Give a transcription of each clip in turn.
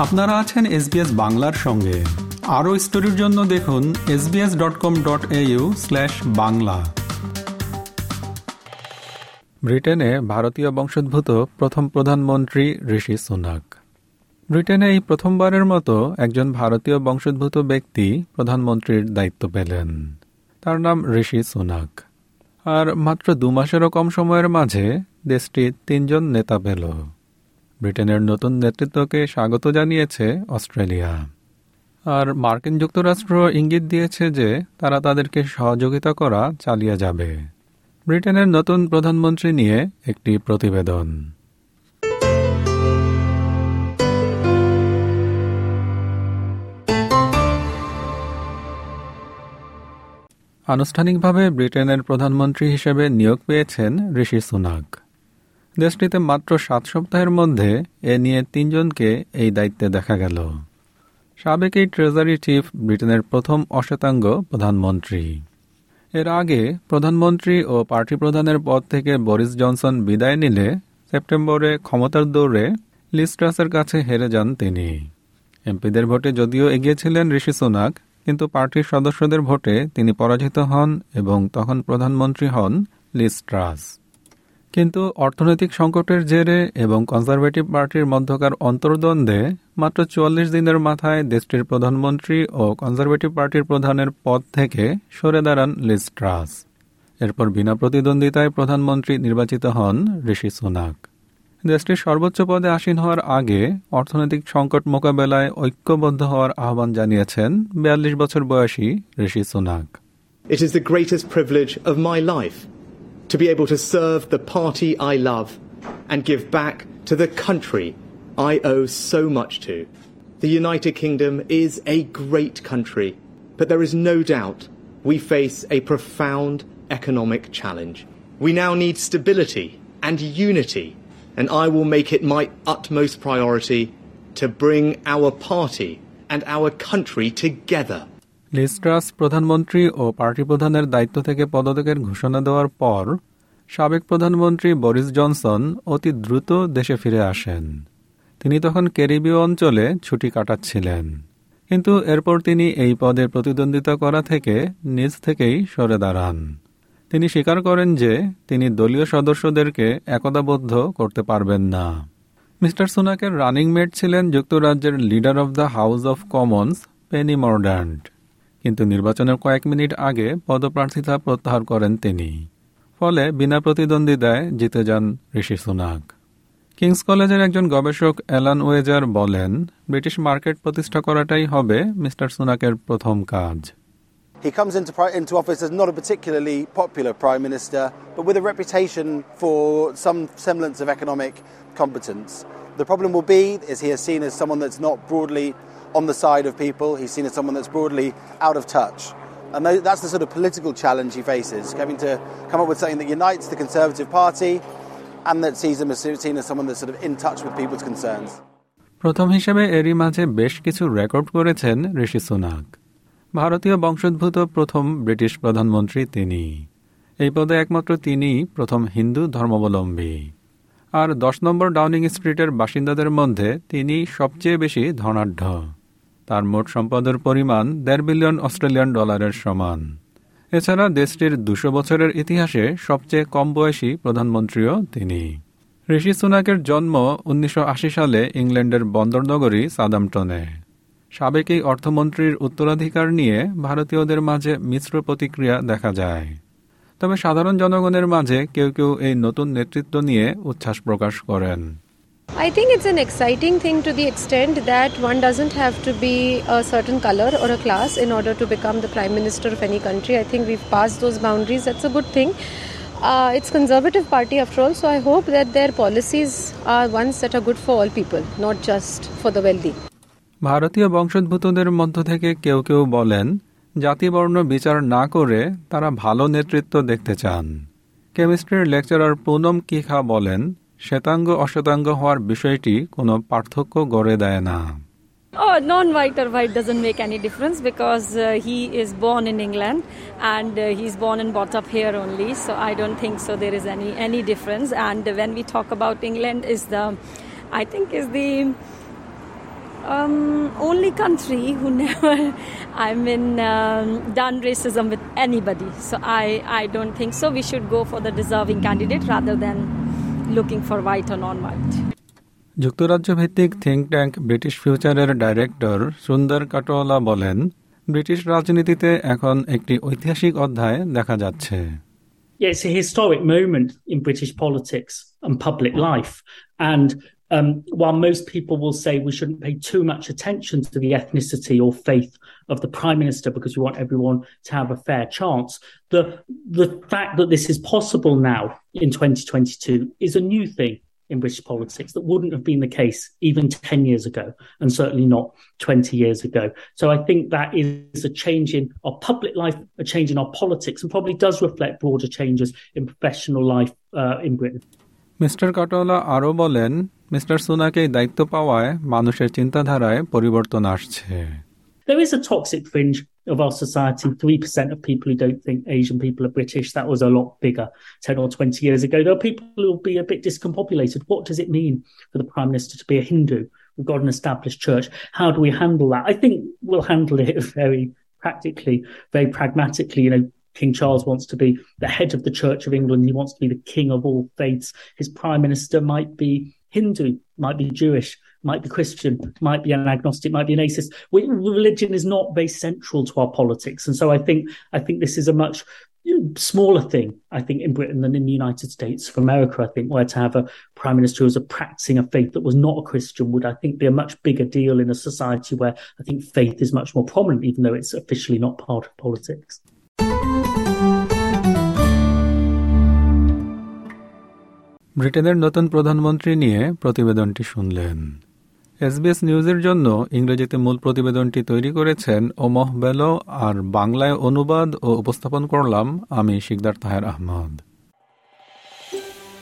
আপনারা আছেন এসবিএস বাংলার সঙ্গে। আরও স্টোরির জন্য দেখুন SBS dot com dot Bangla. ব্রিটেনে ভারতীয় বংশোদ্ভূত প্রথম প্রধানমন্ত্রী ঋষি সুনাক। ব্রিটেনে এই প্রথমবারের মতো একজন ভারতীয় বংশোদ্ভূত ব্যক্তি প্রধানমন্ত্রীর দায়িত্ব পেলেন। তার নাম ঋষি সুনাক। আর মাত্র দু মাসেরও কম সময়ের মাঝে দেশটি তিনজন নেতা পেল। ব্রিটেনের নতুন নেতৃত্বকে স্বাগত জানিয়েছে অস্ট্রেলিয়া। আর মার্কিন যুক্তরাষ্ট্র ইঙ্গিত দিয়েছে যে তারা তাদেরকে সহযোগিতা করা চালিয়ে যাবে। ব্রিটেনের নতুন প্রধানমন্ত্রী নিয়ে একটি প্রতিবেদন। আনুষ্ঠানিকভাবে ব্রিটেনের প্রধানমন্ত্রী হিসেবে নিয়োগ পেয়েছেন ঋষি সুনাক। দেশটিতে মাত্র সাত সপ্তাহের মধ্যে এ নিয়ে তিনজনকে এই দায়িত্বে দেখা গেল। সাবেক এই ট্রেজারি চিফ ব্রিটেনের প্রথম অশ্বেতাঙ্গ প্রধানমন্ত্রী। এর আগে প্রধানমন্ত্রী ও পার্টি প্রধানের পদ থেকে বরিস জনসন বিদায় নিলে সেপ্টেম্বরে ক্ষমতার দৌড়ে লিস্ট্রাসের কাছে হেরে যান তিনি। এমপিদের ভোটে যদিও এগিয়েছিলেন ঋষি সোনাক, কিন্তু পার্টির সদস্যদের ভোটে তিনি পরাজিত হন এবং তখন প্রধানমন্ত্রী হন লিস্ট্রাস। কিন্তু অর্থনৈতিক সংকটের জেরে এবং কনজারভেটিভ পার্টির মধ্যকার অন্তর্দ্বন্দ্বে মাত্র চুয়াল্লিশ দিনের মাথায় দেশটির প্রধানমন্ত্রী ও কনজারভেটিভ পার্টির প্রধানের পদ থেকে সরে দাঁড়ান লিস্ট্রাস এরপর বিনা প্রতিদ্বন্দ্বিতায় প্রধানমন্ত্রী নির্বাচিত হন ঋষি সোনাক। দেশটির সর্বোচ্চ পদে আসীন হওয়ার আগে অর্থনৈতিক সংকট মোকাবেলায় ঐক্যবদ্ধ হওয়ার আহ্বান জানিয়েছেন বিয়াল্লিশ বছর বয়সী Rishi Sunak. It is the greatest privilege of my life to be able to serve the party I love and give back to the country I owe so much to. The United Kingdom is a great country, but there is no doubt we face a profound economic challenge. We now need stability and unity and I will make it my utmost priority to bring our party and our country together. Liz Truss প্রধানমন্ত্রী ও party প্রধানের দায়িত্ব থেকে পদত্যাগের ঘোষণা দেওয়ার পর সাবেক প্রধানমন্ত্রী বরিস জনসন অতি দ্রুত দেশে ফিরে আসেন। তিনি তখন ক্যারিবীয় অঞ্চলে ছুটি কাটাচ্ছিলেন। কিন্তু এরপর তিনি এই পদে প্রতিদ্বন্দ্বিতা করা থেকে নিজ থেকেই সরে দাঁড়ান। তিনি স্বীকার করেন যে তিনি দলীয় সদস্যদেরকে একতাবদ্ধ করতে পারবেন না। মিস্টার সুনাকের রানিং মেট ছিলেন যুক্তরাজ্যের leader of the House of Commons, Penny Mordaunt. কিন্তু নির্বাচনের কয়েক মিনিট আগে পদপ্রার্থিতা প্রত্যাহার করেন তিনি। ফলে বিনা প্রতিদ্বন্দ্বিতায় জিতে যান ঋষি সুনাক। কিংস কলেজের একজন গবেষক অ্যালান ওয়েজার বলেন, ব্রিটিশ মার্কেট প্রতিষ্ঠা করাটাই হবে মিস্টার সুনাকের প্রথম কাজ। He comes into, into office as not a particularly popular Prime Minister, but with a reputation for some semblance of economic competence. The problem will be is he is seen as someone that's not broadly on the side of people. He's seen as someone that's broadly out of touch. And that's the sort of political challenge he faces, having to come up with something that unites the Conservative Party and that sees him as seen as someone that's sort of in touch with people's concerns. প্রথম হিসেবে এরই মাঝে বেশ কিছু record করেছেন ঋষি Sunak ভারতীয় বংশোদ্ভূত প্রথম ব্রিটিশ প্রধানমন্ত্রী তিনি। এই পদে একমাত্র তিনিই প্রথম হিন্দু ধর্মাবলম্বী। আর দশ নম্বর ডাউনিং স্ট্রিটের বাসিন্দাদের মধ্যে তিনি সবচেয়ে বেশি ধনাঢ্য। তার মোট সম্পদের পরিমাণ দেড় বিলিয়ন অস্ট্রেলিয়ান ডলারের সমান। এছাড়া দেশটির দুশো বছরের ইতিহাসে সবচেয়ে কম বয়সী প্রধানমন্ত্রীও তিনি। ঋষি সুনাকের জন্ম উনিশশো আশি সালে ইংল্যান্ডের বন্দরনগরী সাদামটনে সাবেক এই অর্থমন্ত্রীর উত্তরাধিকার নিয়ে ভারতীয়দের মাঝে মিশ্র প্রতিক্রিয়া দেখা যায় তবে সাধারণ জনগণের মাঝে কেউ কেউ এই নতুন নেতৃত্ব নিয়ে উচ্ছ্বাস প্রকাশ করেন I think it's an exciting thing to the extent that one doesn't have to be a certain color or a class in order to become the prime minister of any country. I think we've passed those boundaries. That's a good thing. Uh, it's conservative party after all, so I hope that their policies are ones that are good for all people, not just for the wealthy. ভারতীয় বংশোদ্ভূতদের মধ্য থেকে কেউ কেউ বলেন জাতিবর্ণ বিচার না করে তারা ভালো নেতৃত্ব দেখতে চান কেমিস্ট্রির লেকচারার পুনম কিখা বলেন শ্বেতাঙ্গ অশ্বেতাঙ্গ হওয়ার বিষয়টি কোনো পার্থক্য গড়ে দেয় না Oh, non-white or white doesn't make any difference because uh, he is born in England and uh, he's born and brought up here only. So I don't think so. There is any any difference. And when we talk about England, is the I think is the Um, only country who never, I mean, um, done racism with anybody. So I, I don't think so. We should go for the deserving candidate rather than looking for white or non-white. যুক্তরাজ্য ভিত্তিক think tank British ফিউচারের director Sunder Katwala বলেন British রাজনীতিতে এখন একটি ঐতিহাসিক অধ্যায় দেখা যাচ্ছে Yeah, it's a historic moment in British politics and public life. And um, while most people will say we shouldn't pay too much attention to the ethnicity or faith of the prime minister because we want everyone to have a fair chance, the the fact that this is possible now in 2022 is a new thing in British politics that wouldn't have been the case even 10 years ago, and certainly not 20 years ago. So I think that is a change in our public life, a change in our politics, and probably does reflect broader changes in professional life uh, in Britain. Mister কাটোলা আরও বলেন mister সুনাকে দায়িত্ব পাওয়ায় মানুষের চিন্তাধারায় পরিবর্তন আসছে There is a toxic fringe of our society. 3% of people who don't think Asian people are British. That was a lot bigger 10 or 20 years ago. There are people who will be a bit discombobulated. What does it mean for the Prime Minister to be a Hindu? We've got an established church. How do we handle that? I think we'll handle it very practically, very pragmatically. You know, King Charles wants to be the head of the Church of England. He wants to be the king of all faiths. His prime minister might be Hindu, might be Jewish, might be Christian, might be an agnostic, might be an atheist. We, religion is not very central to our politics, and so I think I think this is a much smaller thing. I think in Britain than in the United States of America. I think where to have a prime minister who was a practicing a faith that was not a Christian would I think be a much bigger deal in a society where I think faith is much more prominent, even though it's officially not part of politics. ব্রিটেনের নতুন প্রধানমন্ত্রী নিয়ে প্রতিবেদনটি শুনলেন। SBS নিউজের জন্য ইংরেজিতে মূল প্রতিবেদনটি তৈরি করেছেন ওমহ বেলো আর বাংলায় অনুবাদ ও উপস্থাপন করলাম আমি শিকদার তাহের আহমদ।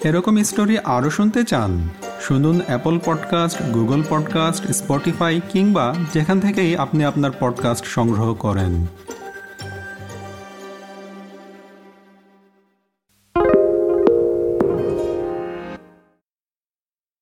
এরকম স্টোরি আরও শুনতে চান? শুনুন Apple podcast, Google podcast, Spotify কিংবা যেখান থেকেই আপনি আপনার পডকাস্ট সংগ্রহ করেন।